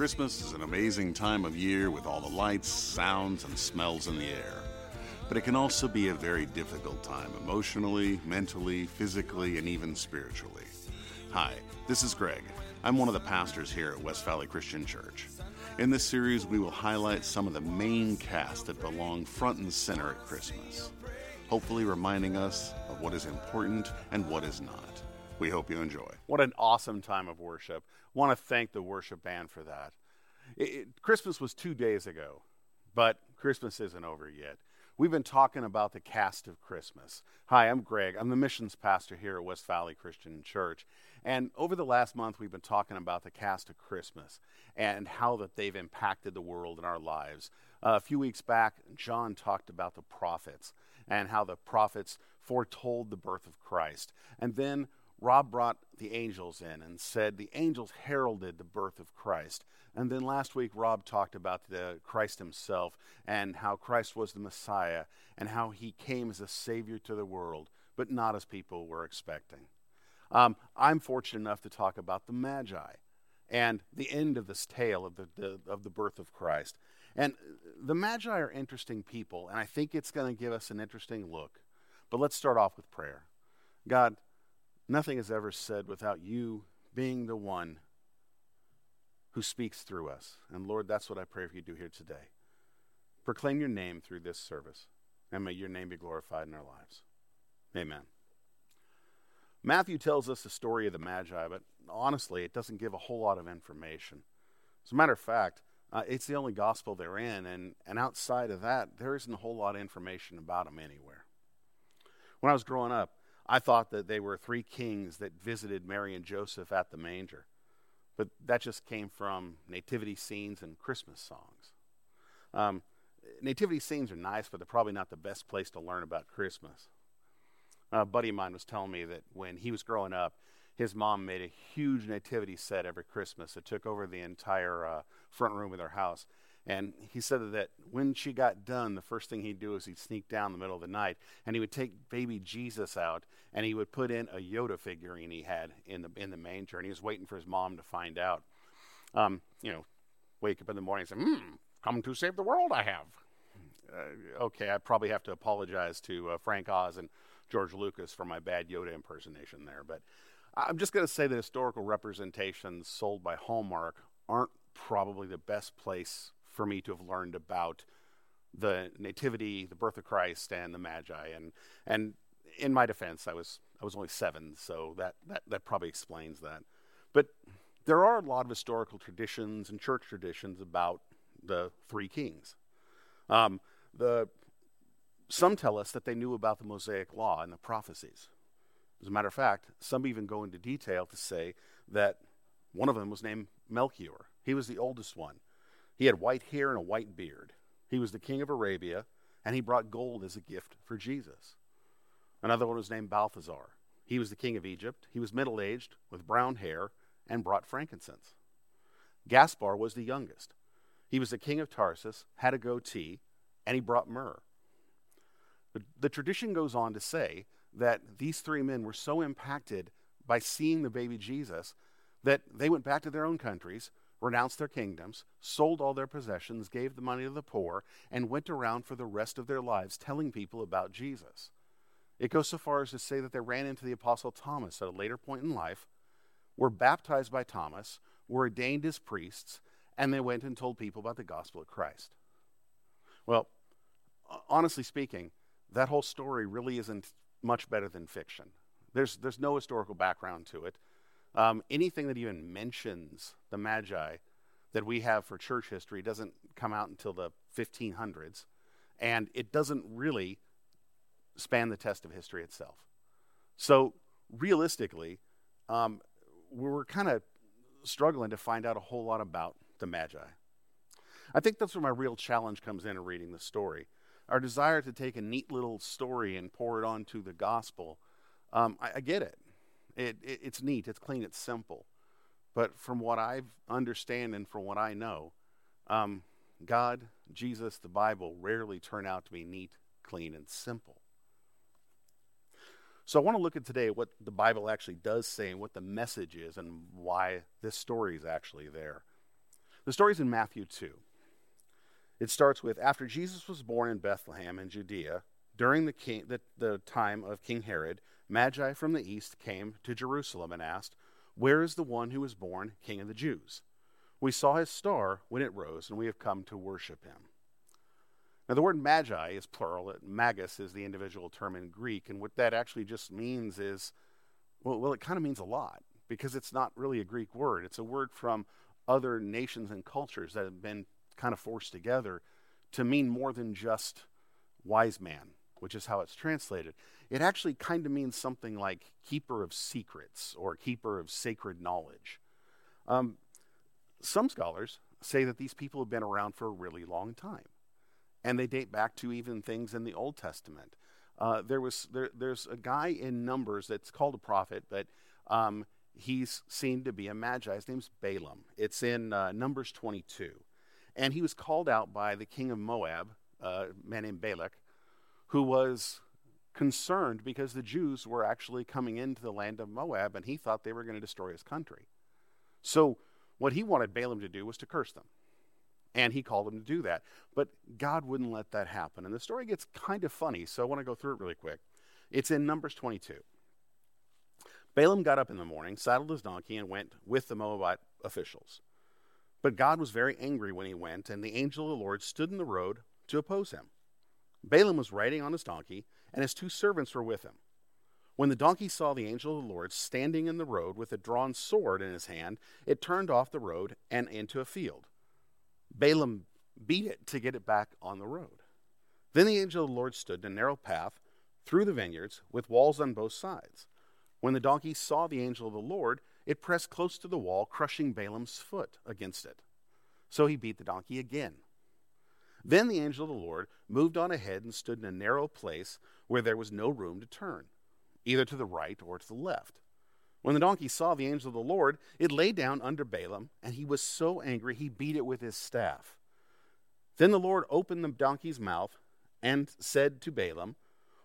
Christmas is an amazing time of year with all the lights, sounds, and smells in the air. But it can also be a very difficult time emotionally, mentally, physically, and even spiritually. Hi, this is Greg. I'm one of the pastors here at West Valley Christian Church. In this series, we will highlight some of the main cast that belong front and center at Christmas, hopefully reminding us of what is important and what is not. We hope you enjoy. What an awesome time of worship. Want to thank the worship band for that. It, it, Christmas was two days ago, but Christmas isn't over yet. We've been talking about the cast of Christmas. Hi, I'm Greg. I'm the missions pastor here at West Valley Christian Church. And over the last month, we've been talking about the cast of Christmas and how that they've impacted the world and our lives. Uh, a few weeks back, John talked about the prophets and how the prophets foretold the birth of Christ. And then Rob brought the angels in and said the angels heralded the birth of Christ. And then last week, Rob talked about the Christ himself and how Christ was the Messiah and how he came as a Savior to the world, but not as people were expecting. Um, I'm fortunate enough to talk about the Magi and the end of this tale of the, the, of the birth of Christ. And the Magi are interesting people, and I think it's going to give us an interesting look. But let's start off with prayer. God, Nothing is ever said without you being the one who speaks through us. And Lord, that's what I pray for you to do here today. Proclaim your name through this service, and may your name be glorified in our lives. Amen. Matthew tells us the story of the Magi, but honestly, it doesn't give a whole lot of information. As a matter of fact, uh, it's the only gospel they're in, and, and outside of that, there isn't a whole lot of information about them anywhere. When I was growing up, I thought that they were three kings that visited Mary and Joseph at the manger. But that just came from nativity scenes and Christmas songs. Um, nativity scenes are nice, but they're probably not the best place to learn about Christmas. A buddy of mine was telling me that when he was growing up, his mom made a huge nativity set every Christmas. It took over the entire uh, front room of their house. And he said that when she got done, the first thing he'd do is he'd sneak down in the middle of the night and he would take baby Jesus out and he would put in a Yoda figurine he had in the in the manger and he was waiting for his mom to find out. Um, you know, wake up in the morning and say, "Hmm, come to save the world, I have." Uh, okay, I probably have to apologize to uh, Frank Oz and George Lucas for my bad Yoda impersonation there, but I'm just going to say that historical representations sold by Hallmark aren't probably the best place for me to have learned about the nativity, the birth of Christ, and the Magi. And and in my defense, I was I was only seven, so that that, that probably explains that. But there are a lot of historical traditions and church traditions about the three kings. Um, the some tell us that they knew about the Mosaic law and the prophecies. As a matter of fact, some even go into detail to say that one of them was named Melchior. He was the oldest one. He had white hair and a white beard. He was the king of Arabia, and he brought gold as a gift for Jesus. Another one was named Balthazar. He was the king of Egypt. He was middle aged, with brown hair, and brought frankincense. Gaspar was the youngest. He was the king of Tarsus, had a goatee, and he brought myrrh. The, the tradition goes on to say that these three men were so impacted by seeing the baby Jesus that they went back to their own countries, renounced their kingdoms, sold all their possessions, gave the money to the poor, and went around for the rest of their lives telling people about Jesus. It goes so far as to say that they ran into the Apostle Thomas at a later point in life, were baptized by Thomas, were ordained as priests, and they went and told people about the gospel of Christ. Well, honestly speaking, that whole story really isn't much better than fiction. There's, there's no historical background to it. Um, anything that even mentions the Magi that we have for church history doesn't come out until the 1500s, and it doesn't really span the test of history itself. So, realistically, um, we're kind of struggling to find out a whole lot about the Magi. I think that's where my real challenge comes in in reading the story. Our desire to take a neat little story and pour it onto the gospel. Um, I, I, get it. It, it. It's neat, it's clean, it's simple. But from what I understand and from what I know, um, God, Jesus, the Bible rarely turn out to be neat, clean, and simple. So I want to look at today what the Bible actually does say and what the message is and why this story is actually there. The story's in Matthew 2. It starts with After Jesus was born in Bethlehem in Judea, during the, king, the, the time of King Herod, Magi from the east came to Jerusalem and asked, Where is the one who was born King of the Jews? We saw his star when it rose, and we have come to worship him. Now, the word magi is plural. Magus is the individual term in Greek, and what that actually just means is, well, well it kind of means a lot because it's not really a Greek word. It's a word from other nations and cultures that have been kind of forced together to mean more than just wise man, which is how it's translated. It actually kind of means something like keeper of secrets or keeper of sacred knowledge. Um, some scholars say that these people have been around for a really long time and they date back to even things in the Old Testament. Uh, there was there, there's a guy in Numbers that's called a prophet, but um, he's seen to be a magi. His name's Balaam. It's in uh, Numbers 22, and he was called out by the king of Moab, uh, a man named Balak, who was concerned because the Jews were actually coming into the land of Moab, and he thought they were going to destroy his country. So what he wanted Balaam to do was to curse them. And he called him to do that. But God wouldn't let that happen. And the story gets kind of funny, so I want to go through it really quick. It's in Numbers 22. Balaam got up in the morning, saddled his donkey, and went with the Moabite officials. But God was very angry when he went, and the angel of the Lord stood in the road to oppose him. Balaam was riding on his donkey, and his two servants were with him. When the donkey saw the angel of the Lord standing in the road with a drawn sword in his hand, it turned off the road and into a field. Balaam beat it to get it back on the road. Then the angel of the Lord stood in a narrow path through the vineyards with walls on both sides. When the donkey saw the angel of the Lord, it pressed close to the wall, crushing Balaam's foot against it. So he beat the donkey again. Then the angel of the Lord moved on ahead and stood in a narrow place where there was no room to turn, either to the right or to the left. When the donkey saw the angel of the Lord, it lay down under Balaam, and he was so angry he beat it with his staff. Then the Lord opened the donkey's mouth and said to Balaam,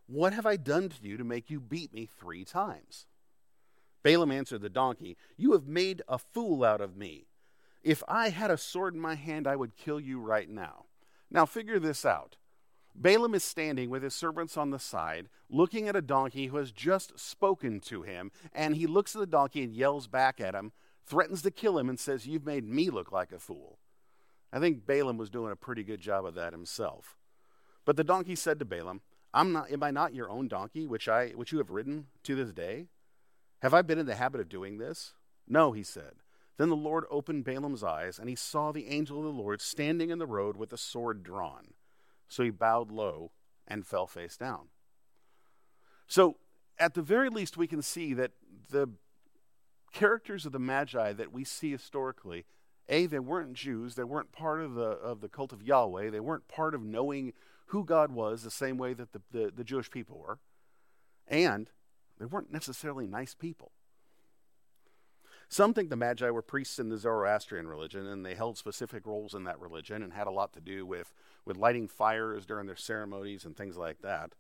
What have I done to you to make you beat me three times? Balaam answered the donkey, You have made a fool out of me. If I had a sword in my hand, I would kill you right now. Now figure this out. Balaam is standing with his servants on the side, looking at a donkey who has just spoken to him, and he looks at the donkey and yells back at him, threatens to kill him, and says, You've made me look like a fool. I think Balaam was doing a pretty good job of that himself. But the donkey said to Balaam, I'm not, am I not your own donkey, which, I, which you have ridden to this day? Have I been in the habit of doing this? No, he said. Then the Lord opened Balaam's eyes, and he saw the angel of the Lord standing in the road with a sword drawn. So he bowed low and fell face down. So, at the very least, we can see that the characters of the Magi that we see historically, A, they weren't Jews, they weren't part of the, of the cult of Yahweh, they weren't part of knowing who God was the same way that the, the, the Jewish people were, and they weren't necessarily nice people. Some think the Magi were priests in the Zoroastrian religion, and they held specific roles in that religion and had a lot to do with, with lighting fires during their ceremonies and things like that.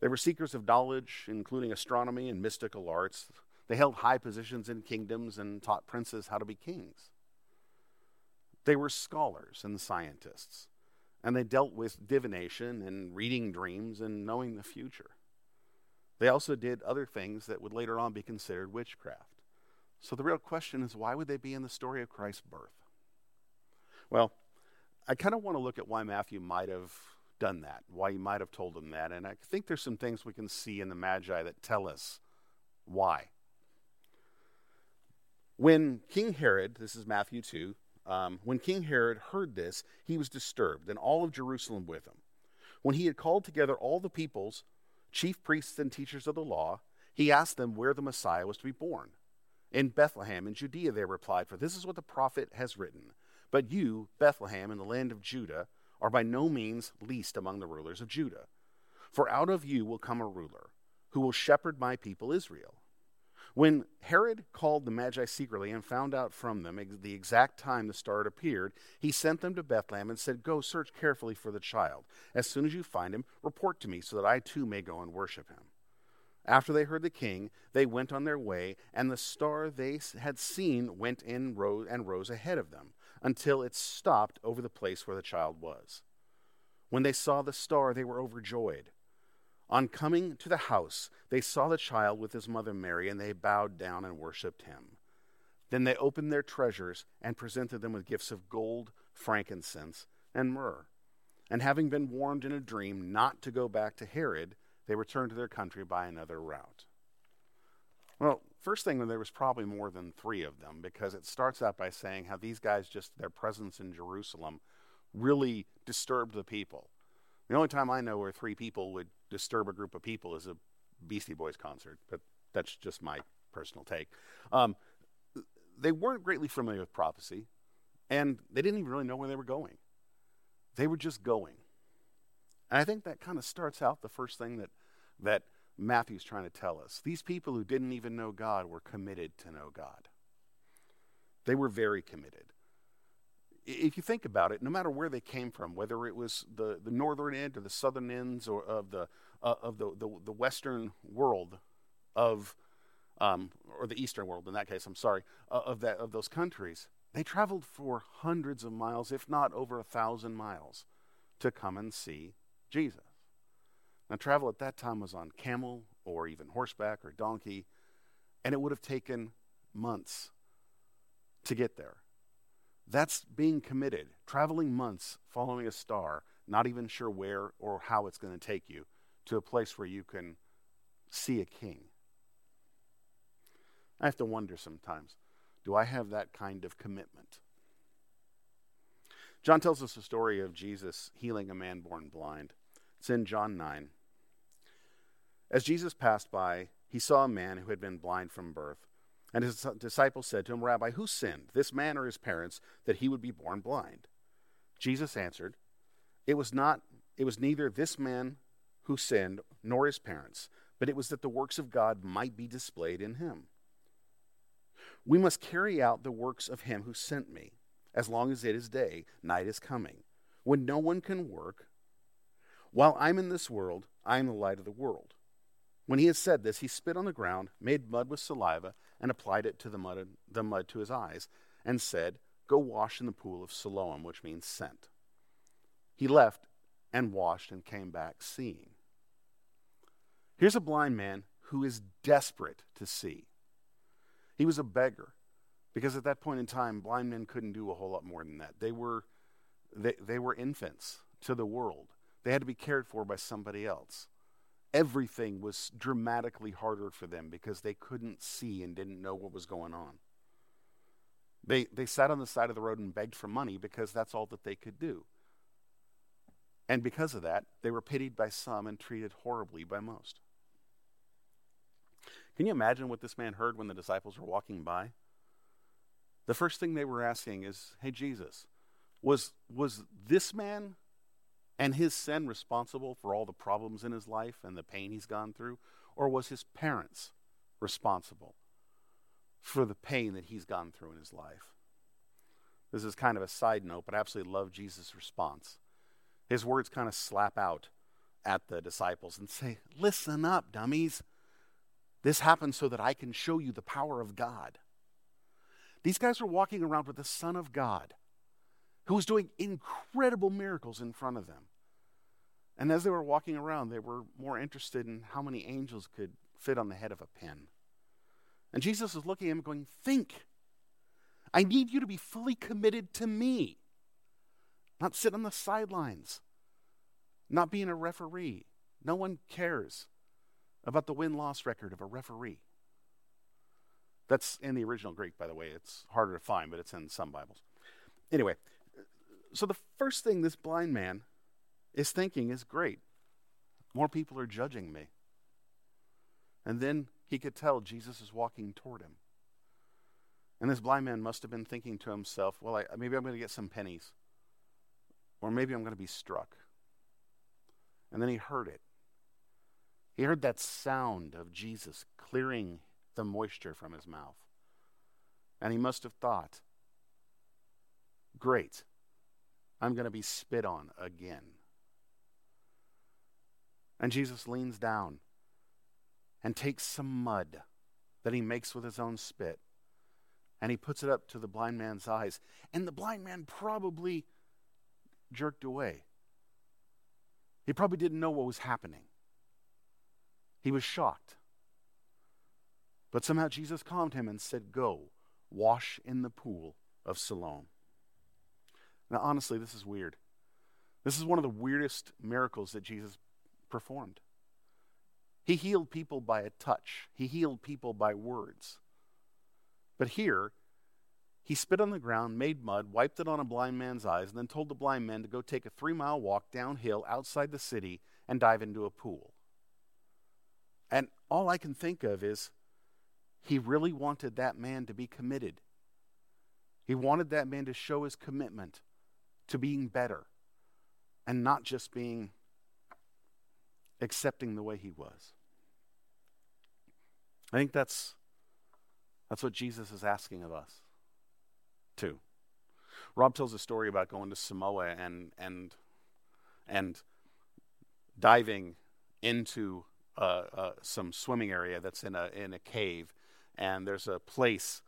They were seekers of knowledge, including astronomy and mystical arts. They held high positions in kingdoms and taught princes how to be kings. They were scholars and scientists, and they dealt with divination and reading dreams and knowing the future. They also did other things that would later on be considered witchcraft. So the real question is why would they be in the story of Christ's birth? Well, I kind of want to look at why Matthew might have done that, why he might have told them that. And I think there's some things we can see in the Magi that tell us why. When King Herod, this is Matthew 2, um, when King Herod heard this, he was disturbed, and all of Jerusalem with him. When he had called together all the peoples, chief priests and teachers of the law, he asked them where the Messiah was to be born. In Bethlehem in Judea, they replied, For this is what the prophet has written. But you, Bethlehem, in the land of Judah, are by no means least among the rulers of Judah. For out of you will come a ruler who will shepherd my people Israel. When Herod called the Magi secretly and found out from them the exact time the star had appeared, he sent them to Bethlehem and said, Go search carefully for the child. As soon as you find him, report to me so that I too may go and worship him. After they heard the king, they went on their way, and the star they had seen went in and rose ahead of them until it stopped over the place where the child was. When they saw the star, they were overjoyed. On coming to the house, they saw the child with his mother Mary, and they bowed down and worshipped him. Then they opened their treasures and presented them with gifts of gold, frankincense, and myrrh. And having been warned in a dream not to go back to Herod, they returned to their country by another route. Well, first thing, there was probably more than three of them because it starts out by saying how these guys just, their presence in Jerusalem really disturbed the people. The only time I know where three people would disturb a group of people is a Beastie Boys concert, but that's just my personal take. Um, they weren't greatly familiar with prophecy, and they didn't even really know where they were going. They were just going. And I think that kind of starts out the first thing that, that Matthew's trying to tell us. These people who didn't even know God were committed to know God. They were very committed. If you think about it, no matter where they came from, whether it was the, the northern end or the southern ends or of the, uh, of the, the, the western world of um, or the Eastern world in that case, I'm sorry, uh, of, that, of those countries, they traveled for hundreds of miles, if not over a thousand miles, to come and see Jesus. Now, travel at that time was on camel or even horseback or donkey, and it would have taken months to get there. That's being committed, traveling months following a star, not even sure where or how it's going to take you to a place where you can see a king. I have to wonder sometimes do I have that kind of commitment? John tells us a story of Jesus healing a man born blind. It's in John 9. As Jesus passed by, he saw a man who had been blind from birth. And his disciples said to him, Rabbi, who sinned, this man or his parents, that he would be born blind? Jesus answered, It was not it was neither this man who sinned nor his parents, but it was that the works of God might be displayed in him. We must carry out the works of him who sent me, as long as it is day, night is coming, when no one can work. While I'm in this world, I am the light of the world. When he had said this, he spit on the ground, made mud with saliva, and applied it to the mud, the mud to his eyes, and said, Go wash in the pool of Siloam, which means sent. He left and washed and came back seeing. Here's a blind man who is desperate to see. He was a beggar because at that point in time, blind men couldn't do a whole lot more than that. They were, they, they were infants to the world, they had to be cared for by somebody else. Everything was dramatically harder for them because they couldn't see and didn't know what was going on. They, they sat on the side of the road and begged for money because that's all that they could do. And because of that, they were pitied by some and treated horribly by most. Can you imagine what this man heard when the disciples were walking by? The first thing they were asking is, Hey, Jesus, was, was this man and his sin responsible for all the problems in his life and the pain he's gone through? Or was his parents responsible for the pain that he's gone through in his life? This is kind of a side note, but I absolutely love Jesus' response. His words kind of slap out at the disciples and say, Listen up, dummies. This happened so that I can show you the power of God. These guys are walking around with the Son of God who was doing incredible miracles in front of them. And as they were walking around, they were more interested in how many angels could fit on the head of a pin. And Jesus was looking at him going, Think. I need you to be fully committed to me, not sit on the sidelines, not being a referee. No one cares about the win loss record of a referee. That's in the original Greek, by the way. It's harder to find, but it's in some Bibles. Anyway, so the first thing this blind man is thinking is great. More people are judging me. And then he could tell Jesus is walking toward him. And this blind man must have been thinking to himself, well, I, maybe I'm going to get some pennies. Or maybe I'm going to be struck. And then he heard it. He heard that sound of Jesus clearing the moisture from his mouth. And he must have thought, great, I'm going to be spit on again. And Jesus leans down and takes some mud that he makes with his own spit and he puts it up to the blind man's eyes. And the blind man probably jerked away. He probably didn't know what was happening. He was shocked. But somehow Jesus calmed him and said, Go, wash in the pool of Siloam. Now, honestly, this is weird. This is one of the weirdest miracles that Jesus performed. He healed people by a touch, he healed people by words. But here, he spit on the ground, made mud, wiped it on a blind man's eyes, and then told the blind man to go take a three mile walk downhill outside the city and dive into a pool. And all I can think of is he really wanted that man to be committed. He wanted that man to show his commitment to being better and not just being accepting the way he was. I think that's that's what Jesus is asking of us too. Rob tells a story about going to Samoa and and and diving into uh, uh, some swimming area that's in a in a cave, and there's a place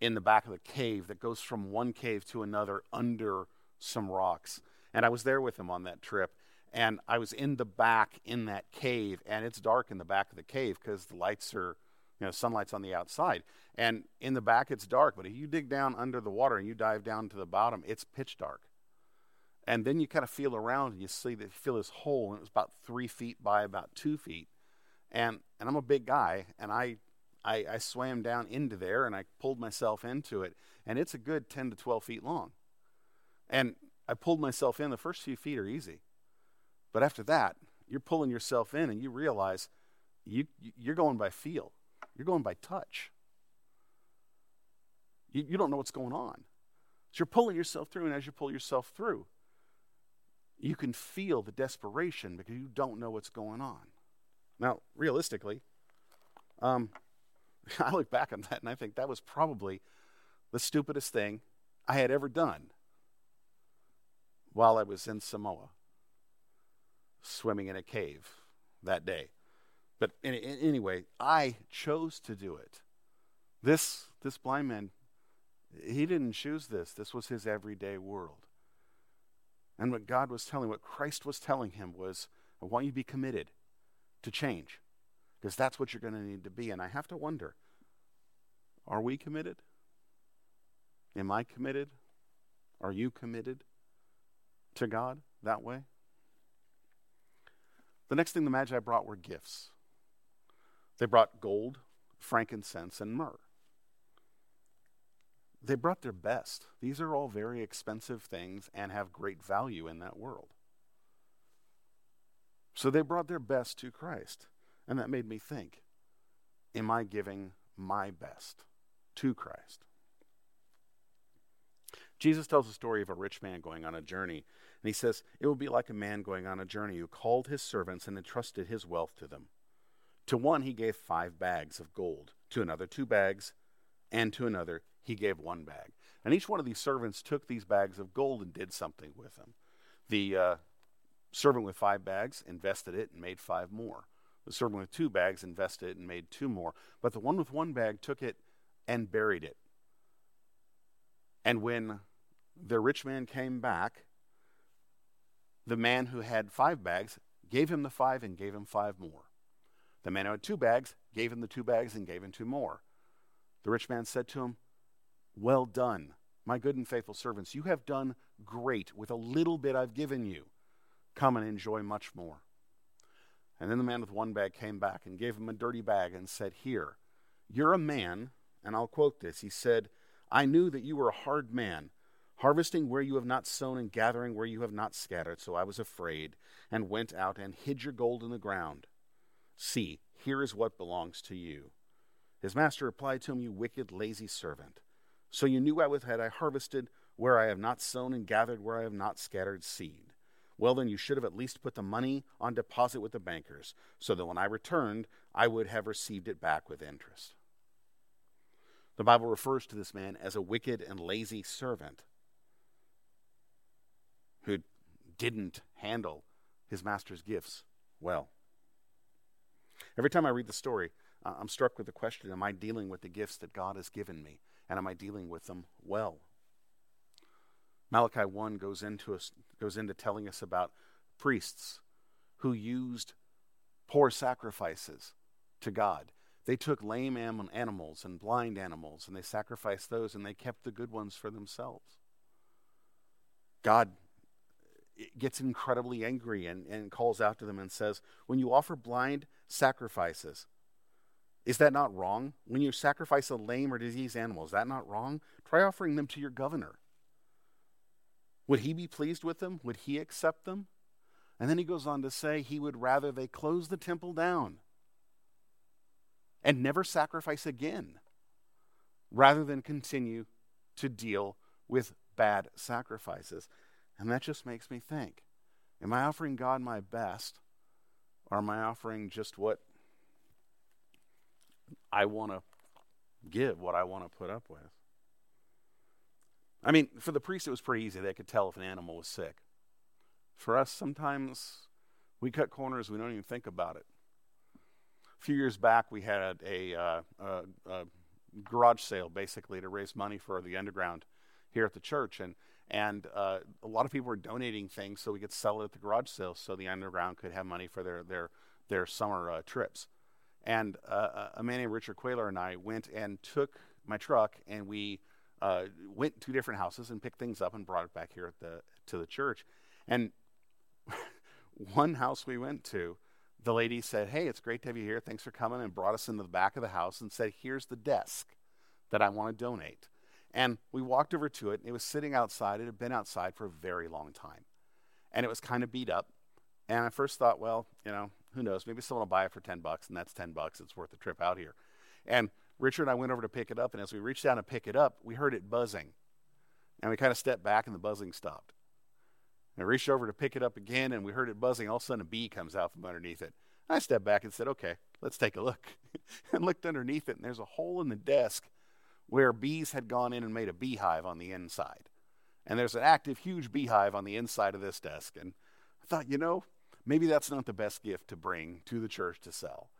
in the back of the cave that goes from one cave to another under some rocks. And I was there with him on that trip, and I was in the back in that cave, and it's dark in the back of the cave because the lights are you know, sunlight's on the outside. And in the back, it's dark. But if you dig down under the water and you dive down to the bottom, it's pitch dark. And then you kind of feel around and you see that you feel this hole, and it was about three feet by about two feet. And and I'm a big guy, and I, I I swam down into there and I pulled myself into it, and it's a good 10 to 12 feet long. And I pulled myself in. The first few feet are easy, but after that, you're pulling yourself in, and you realize you you're going by feel you're going by touch. You, you don't know what's going on. So you're pulling yourself through, and as you pull yourself through, you can feel the desperation because you don't know what's going on. Now, realistically, um, I look back on that and I think that was probably the stupidest thing I had ever done while I was in Samoa, swimming in a cave that day. But anyway, I chose to do it. This, this blind man, he didn't choose this. This was his everyday world. And what God was telling, what Christ was telling him was, I want you to be committed to change because that's what you're going to need to be. And I have to wonder are we committed? Am I committed? Are you committed to God that way? The next thing the Magi brought were gifts. They brought gold, frankincense, and myrrh. They brought their best. These are all very expensive things and have great value in that world. So they brought their best to Christ. And that made me think Am I giving my best to Christ? Jesus tells a story of a rich man going on a journey. And he says, It will be like a man going on a journey who called his servants and entrusted his wealth to them. To one he gave five bags of gold, to another two bags, and to another he gave one bag. And each one of these servants took these bags of gold and did something with them. The uh, servant with five bags invested it and made five more. The servant with two bags invested it and made two more. But the one with one bag took it and buried it. And when the rich man came back, the man who had five bags gave him the five and gave him five more. The man who had two bags gave him the two bags and gave him two more. The rich man said to him, Well done, my good and faithful servants. You have done great with a little bit I've given you. Come and enjoy much more. And then the man with one bag came back and gave him a dirty bag and said, Here, you're a man, and I'll quote this. He said, I knew that you were a hard man, harvesting where you have not sown and gathering where you have not scattered. So I was afraid and went out and hid your gold in the ground. See, here is what belongs to you. His master replied to him, You wicked, lazy servant. So you knew I had I harvested where I have not sown and gathered where I have not scattered seed. Well, then you should have at least put the money on deposit with the bankers, so that when I returned, I would have received it back with interest. The Bible refers to this man as a wicked and lazy servant who didn't handle his master's gifts well. Every time I read the story, I'm struck with the question Am I dealing with the gifts that God has given me? And am I dealing with them well? Malachi 1 goes into, us, goes into telling us about priests who used poor sacrifices to God. They took lame animals and blind animals and they sacrificed those and they kept the good ones for themselves. God eh, gets incredibly angry and, and calls out to them and says, When you offer blind sacrifices, is that not wrong? When you sacrifice a lame or diseased animal, is that not wrong? Try offering them to your governor. Would he be pleased with them? Would he accept them? And then he goes on to say he would rather they close the temple down and never sacrifice again rather than continue to deal with bad sacrifices. And that just makes me think am I offering God my best or am I offering just what I want to give, what I want to put up with? I mean, for the priest, it was pretty easy. They could tell if an animal was sick. For us, sometimes we cut corners, we don't even think about it. A few years back, we had a, uh, a, a garage sale basically to raise money for the underground here at the church. And and uh, a lot of people were donating things so we could sell it at the garage sale so the underground could have money for their their their summer uh, trips. And uh, a man named Richard Quayler and I went and took my truck and we uh, went to different houses and picked things up and brought it back here at the to the church. And one house we went to, the lady said, "Hey, it's great to have you here. Thanks for coming," and brought us into the back of the house and said, "Here's the desk that I want to donate." And we walked over to it, and it was sitting outside. It had been outside for a very long time. And it was kind of beat up. And I first thought, well, you know, who knows? Maybe someone will buy it for 10 bucks, and that's 10 bucks. It's worth the trip out here. And Richard and I went over to pick it up, and as we reached down to pick it up, we heard it buzzing. And we kind of stepped back, and the buzzing stopped. And I reached over to pick it up again, and we heard it buzzing. All of a sudden, a bee comes out from underneath it. I stepped back and said, okay, let's take a look. and looked underneath it, and there's a hole in the desk where bees had gone in and made a beehive on the inside. And there's an active, huge beehive on the inside of this desk. And I thought, you know, maybe that's not the best gift to bring to the church to sell.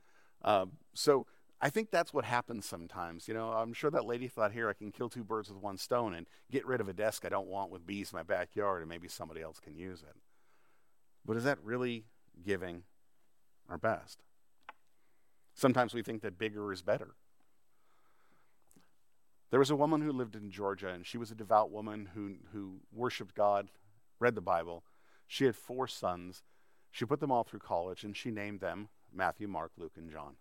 Um, so I think that's what happens sometimes. You know, I'm sure that lady thought, here, I can kill two birds with one stone and get rid of a desk I don't want with bees in my backyard, and maybe somebody else can use it. But is that really giving our best? Sometimes we think that bigger is better. There was a woman who lived in Georgia, and she was a devout woman who, who worshiped God, read the Bible. She had four sons. She put them all through college, and she named them Matthew, Mark, Luke, and John.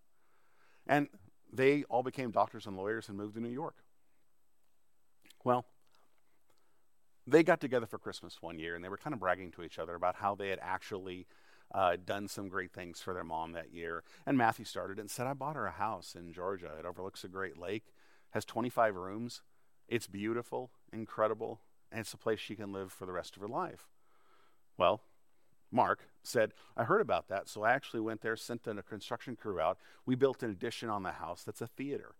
And they all became doctors and lawyers and moved to New York. Well, they got together for Christmas one year, and they were kind of bragging to each other about how they had actually uh, done some great things for their mom that year. And Matthew started and said, I bought her a house in Georgia. It overlooks a great lake has 25 rooms. It's beautiful, incredible, and it's a place she can live for the rest of her life. Well, Mark said, I heard about that, so I actually went there, sent a construction crew out. We built an addition on the house that's a theater.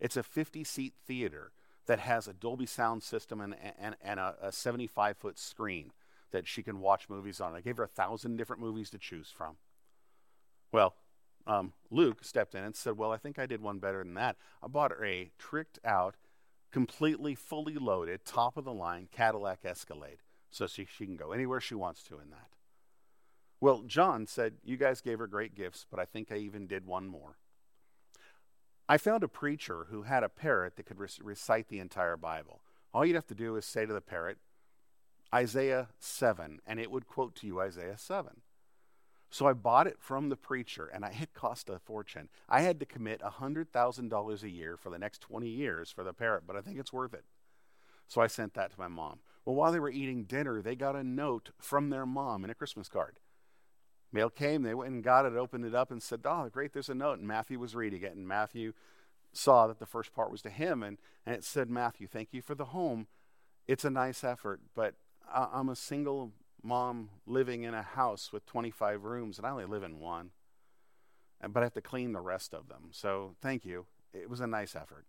It's a 50 seat theater that has a Dolby sound system and, and, and a 75 foot screen that she can watch movies on. I gave her a thousand different movies to choose from. Well, um, Luke stepped in and said, Well, I think I did one better than that. I bought her a tricked out, completely fully loaded, top of the line Cadillac Escalade so she, she can go anywhere she wants to in that. Well, John said, You guys gave her great gifts, but I think I even did one more. I found a preacher who had a parrot that could re- recite the entire Bible. All you'd have to do is say to the parrot, Isaiah 7, and it would quote to you Isaiah 7. So I bought it from the preacher, and it cost a fortune. I had to commit $100,000 a year for the next 20 years for the parrot, but I think it's worth it. So I sent that to my mom. Well, while they were eating dinner, they got a note from their mom in a Christmas card. Mail came, they went and got it, opened it up, and said, Oh, great, there's a note. And Matthew was reading it, and Matthew saw that the first part was to him, and, and it said, Matthew, thank you for the home. It's a nice effort, but I'm a single mom living in a house with 25 rooms, and I only live in one. But I have to clean the rest of them. So thank you. It was a nice effort.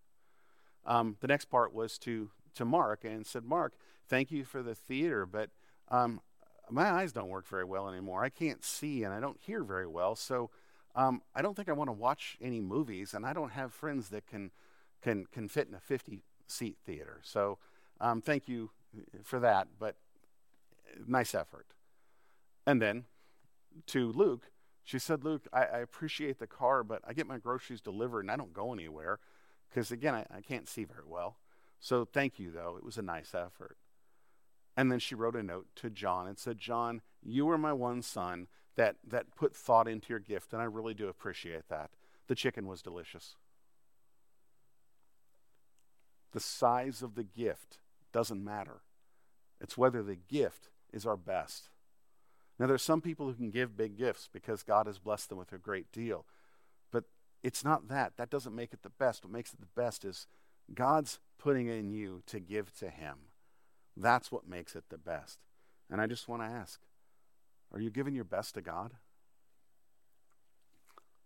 Um, the next part was to to Mark and said, Mark, thank you for the theater, but um, my eyes don't work very well anymore. I can't see and I don't hear very well, so um, I don't think I want to watch any movies, and I don't have friends that can can can fit in a 50 seat theater. So um, thank you for that, but nice effort. And then to Luke, she said, Luke, I, I appreciate the car, but I get my groceries delivered and I don't go anywhere because, again, I, I can't see very well. So thank you, though. It was a nice effort. And then she wrote a note to John and said, John, you are my one son that, that put thought into your gift, and I really do appreciate that. The chicken was delicious. The size of the gift doesn't matter. It's whether the gift is our best. Now, there's some people who can give big gifts because God has blessed them with a great deal. But it's not that. That doesn't make it the best. What makes it the best is God's putting in you to give to Him. That's what makes it the best. And I just want to ask are you giving your best to God?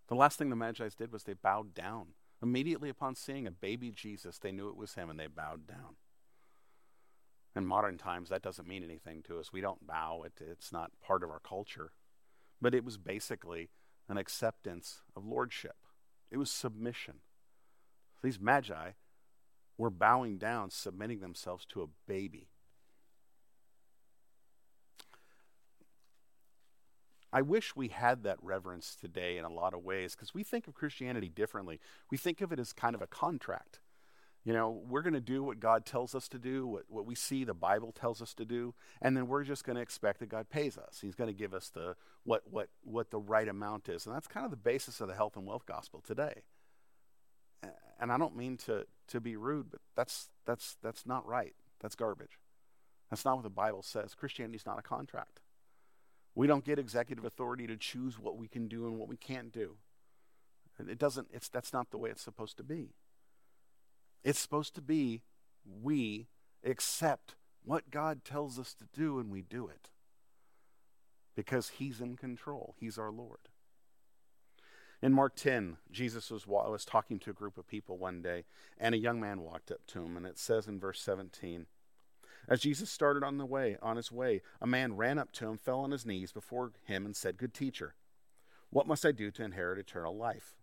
The last thing the Magi's did was they bowed down. Immediately upon seeing a baby Jesus, they knew it was him and they bowed down. In modern times, that doesn't mean anything to us. We don't bow, it, it's not part of our culture. But it was basically an acceptance of lordship, it was submission. These magi were bowing down, submitting themselves to a baby. I wish we had that reverence today in a lot of ways because we think of Christianity differently. We think of it as kind of a contract. You know, we're going to do what God tells us to do, what, what we see the Bible tells us to do, and then we're just going to expect that God pays us. He's going to give us the what what what the right amount is, and that's kind of the basis of the health and wealth gospel today. And I don't mean to to be rude, but that's that's that's not right. That's garbage. That's not what the Bible says. Christianity is not a contract. We don't get executive authority to choose what we can do and what we can't do. It doesn't, it's, that's not the way it's supposed to be. It's supposed to be we accept what God tells us to do and we do it because He's in control, He's our Lord. In Mark 10, Jesus was, was talking to a group of people one day, and a young man walked up to him, and it says in verse 17, as Jesus started on the way, on his way, a man ran up to him, fell on his knees before him, and said, Good teacher, what must I do to inherit eternal life?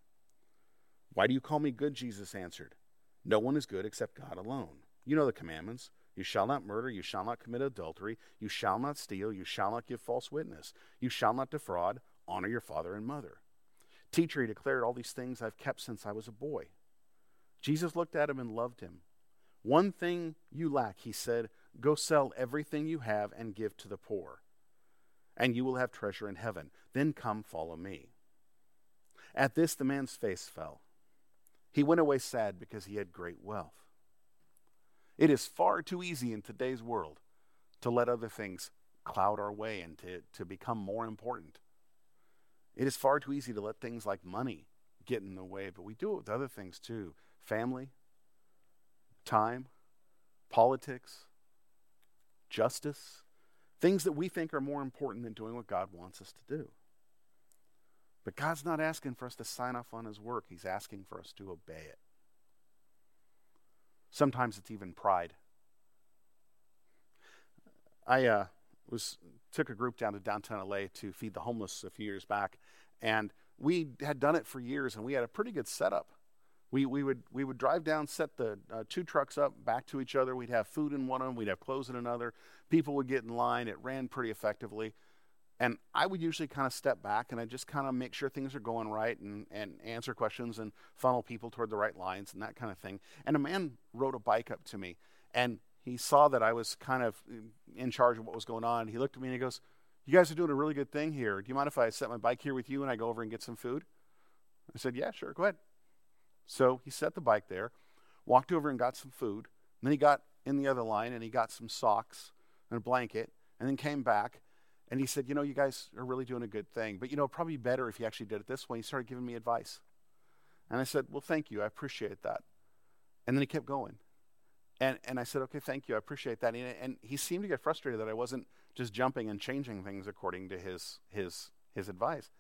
Why do you call me good? Jesus answered. No one is good except God alone. You know the commandments. You shall not murder, you shall not commit adultery, you shall not steal, you shall not give false witness, you shall not defraud, honor your father and mother. Teacher, he declared, all these things I've kept since I was a boy. Jesus looked at him and loved him. One thing you lack, he said. Go sell everything you have and give to the poor, and you will have treasure in heaven. Then come follow me. At this, the man's face fell. He went away sad because he had great wealth. It is far too easy in today's world to let other things cloud our way and to, to become more important. It is far too easy to let things like money get in the way, but we do it with other things too family, time, politics, justice, things that we think are more important than doing what God wants us to do. But God's not asking for us to sign off on His work, He's asking for us to obey it. Sometimes it's even pride. I uh, was took a group down to downtown LA to feed the homeless a few years back, and we had done it for years, and we had a pretty good setup. We, we, would, we would drive down, set the uh, two trucks up back to each other. We'd have food in one of them, we'd have clothes in another. People would get in line. It ran pretty effectively. And I would usually kind of step back and I just kind of make sure things are going right and, and answer questions and funnel people toward the right lines and that kind of thing. And a man rode a bike up to me and he saw that I was kind of in charge of what was going on. He looked at me and he goes, You guys are doing a really good thing here. Do you mind if I set my bike here with you and I go over and get some food? I said, Yeah, sure, go ahead. So he set the bike there, walked over and got some food. Then he got in the other line and he got some socks and a blanket and then came back and he said, You know, you guys are really doing a good thing, but you know, probably better if you actually did it this way. He started giving me advice. And I said, Well, thank you. I appreciate that. And then he kept going. And, and I said, Okay, thank you. I appreciate that. And, and he seemed to get frustrated that I wasn't just jumping and changing things according to his, his, his advice.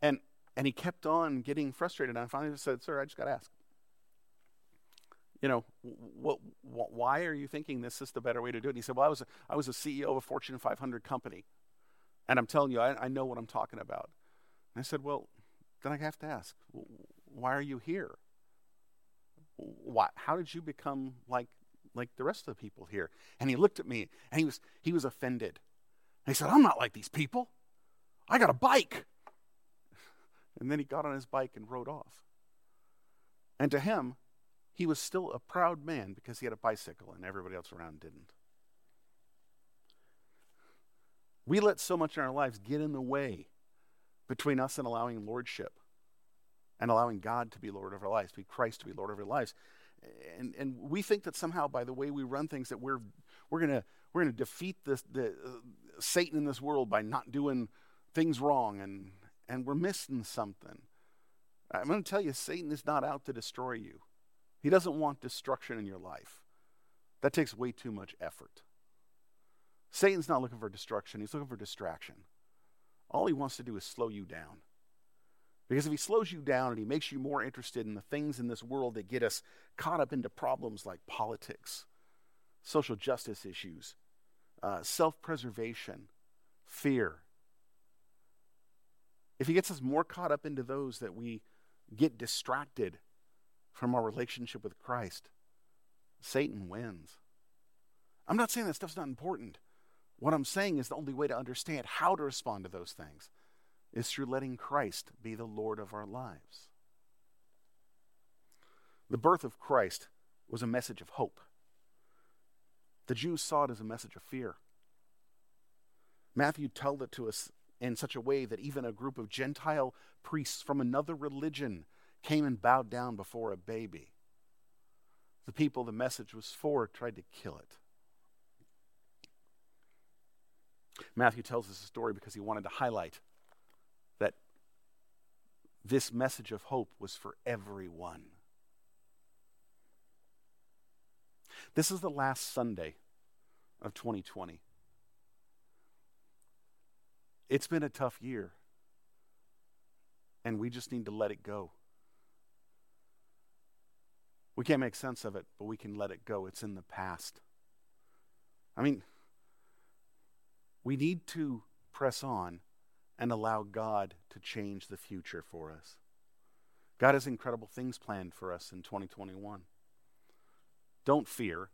And and he kept on getting frustrated. And I finally said, Sir, I just got to ask. You know, what, what, why are you thinking this is the better way to do it? And he said, Well, I was a, I was a CEO of a Fortune 500 company. And I'm telling you, I, I know what I'm talking about. And I said, Well, then I have to ask, why are you here? Why, how did you become like, like the rest of the people here? And he looked at me and he was, he was offended. And he said, I'm not like these people. I got a bike. And then he got on his bike and rode off. And to him, he was still a proud man because he had a bicycle and everybody else around didn't. We let so much in our lives get in the way between us and allowing lordship and allowing God to be Lord of our lives, to be Christ to be Lord of our lives. And, and we think that somehow by the way we run things that we're, we're going we're gonna defeat this, the, uh, Satan in this world by not doing things wrong, and, and we're missing something. I'm going to tell you, Satan is not out to destroy you. He doesn't want destruction in your life. That takes way too much effort. Satan's not looking for destruction, he's looking for distraction. All he wants to do is slow you down. Because if he slows you down and he makes you more interested in the things in this world that get us caught up into problems like politics, social justice issues, uh, self preservation, fear, if he gets us more caught up into those that we get distracted from our relationship with Christ, Satan wins. I'm not saying that stuff's not important. What I'm saying is the only way to understand how to respond to those things is through letting Christ be the Lord of our lives. The birth of Christ was a message of hope. The Jews saw it as a message of fear. Matthew told it to us in such a way that even a group of Gentile priests from another religion came and bowed down before a baby. The people the message was for tried to kill it. Matthew tells us a story because he wanted to highlight that this message of hope was for everyone. This is the last Sunday of 2020. It's been a tough year, and we just need to let it go. We can't make sense of it, but we can let it go. It's in the past. I mean, we need to press on and allow God to change the future for us. God has incredible things planned for us in 2021. Don't fear.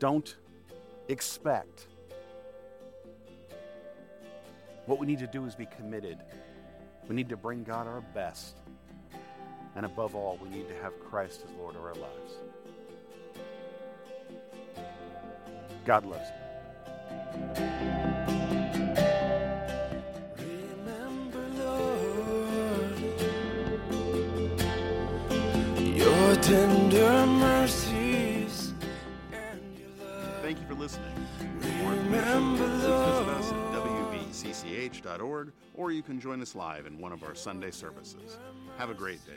Don't expect. What we need to do is be committed. We need to bring God our best. And above all, we need to have Christ as Lord of our lives. God loves you. Remember, Lord, your tender mercies and your love. Thank you for listening. Remember, please visit us Lord. At wvcch.org or you can join us live in one of our Sunday services. Have a great day.